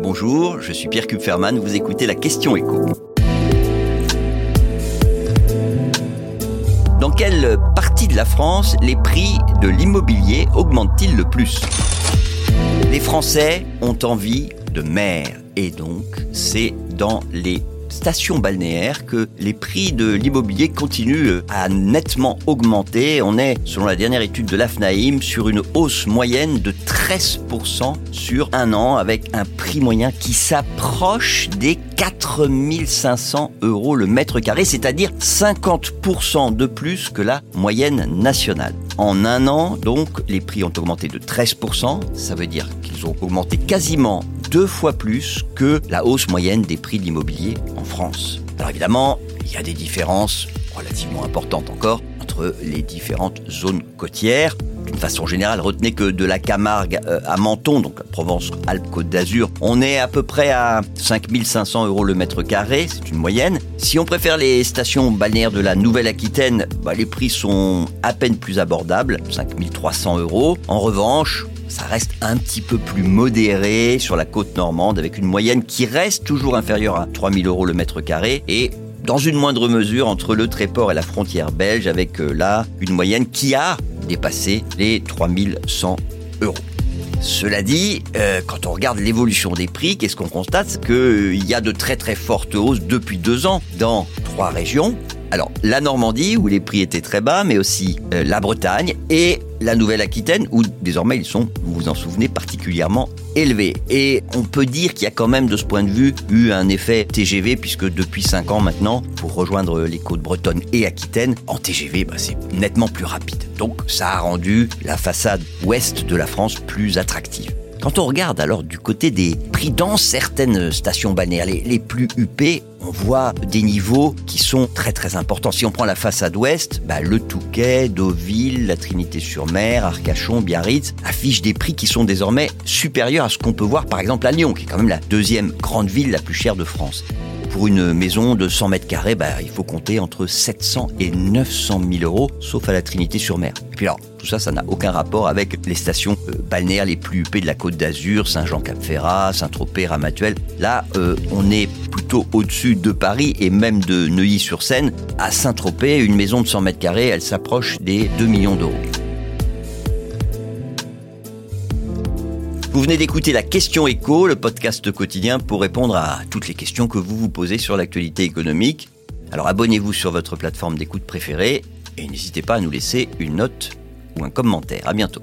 Bonjour, je suis Pierre Kupferman, vous écoutez la question écho. Dans quelle partie de la France les prix de l'immobilier augmentent-ils le plus? Les Français ont envie de mer et donc c'est dans les stations balnéaires que les prix de l'immobilier continuent à nettement augmenter. On est, selon la dernière étude de l'AFNAIM, sur une hausse moyenne de 13% sur un an avec un prix moyen qui s'approche des 4500 euros le mètre carré, c'est-à-dire 50% de plus que la moyenne nationale. En un an, donc, les prix ont augmenté de 13%. Ça veut dire qu'ils ont augmenté quasiment deux fois plus que la hausse moyenne des prix de l'immobilier en France. Alors évidemment, il y a des différences relativement importantes encore entre les différentes zones côtières. D'une façon générale, retenez que de la Camargue euh, à Menton, donc Provence-Alpes-Côte d'Azur, on est à peu près à 5500 euros le mètre carré, c'est une moyenne. Si on préfère les stations balnéaires de la Nouvelle-Aquitaine, bah, les prix sont à peine plus abordables, 5300 euros. En revanche, ça reste un petit peu plus modéré sur la côte normande avec une moyenne qui reste toujours inférieure à 3000 euros le mètre carré et dans une moindre mesure entre le Tréport et la frontière belge avec euh, là une moyenne qui a dépassé les 3100 euros. Cela dit, euh, quand on regarde l'évolution des prix, qu'est-ce qu'on constate? C'est qu'il euh, y a de très très fortes hausses depuis deux ans dans trois régions. Alors, la Normandie, où les prix étaient très bas, mais aussi euh, la Bretagne et la Nouvelle-Aquitaine, où désormais ils sont, vous vous en souvenez, particulièrement élevés. Et on peut dire qu'il y a quand même, de ce point de vue, eu un effet TGV, puisque depuis 5 ans maintenant, pour rejoindre les côtes bretonnes et Aquitaine, en TGV, bah, c'est nettement plus rapide. Donc ça a rendu la façade ouest de la France plus attractive. Quand on regarde alors du côté des prix dans certaines stations balnéaires, les, plus huppées, on voit des niveaux qui sont très très importants. Si on prend la façade ouest, bah, le Touquet, Deauville, la Trinité-sur-Mer, Arcachon, Biarritz affichent des prix qui sont désormais supérieurs à ce qu'on peut voir par exemple à Lyon, qui est quand même la deuxième grande ville la plus chère de France pour une maison de 100 mètres carrés, bah, il faut compter entre 700 et 900 000 euros, sauf à la Trinité-sur-Mer. Et puis alors, tout ça, ça n'a aucun rapport avec les stations euh, balnéaires les plus huppées de la Côte d'Azur, Saint-Jean-Cap-Ferrat, Saint-Tropez, Ramatuelle. Là, euh, on est au-dessus de Paris et même de Neuilly-sur-Seine. À Saint-Tropez, une maison de 100 mètres carrés, elle s'approche des 2 millions d'euros. Vous venez d'écouter la question écho, le podcast quotidien pour répondre à toutes les questions que vous vous posez sur l'actualité économique. Alors abonnez-vous sur votre plateforme d'écoute préférée et n'hésitez pas à nous laisser une note ou un commentaire. À bientôt.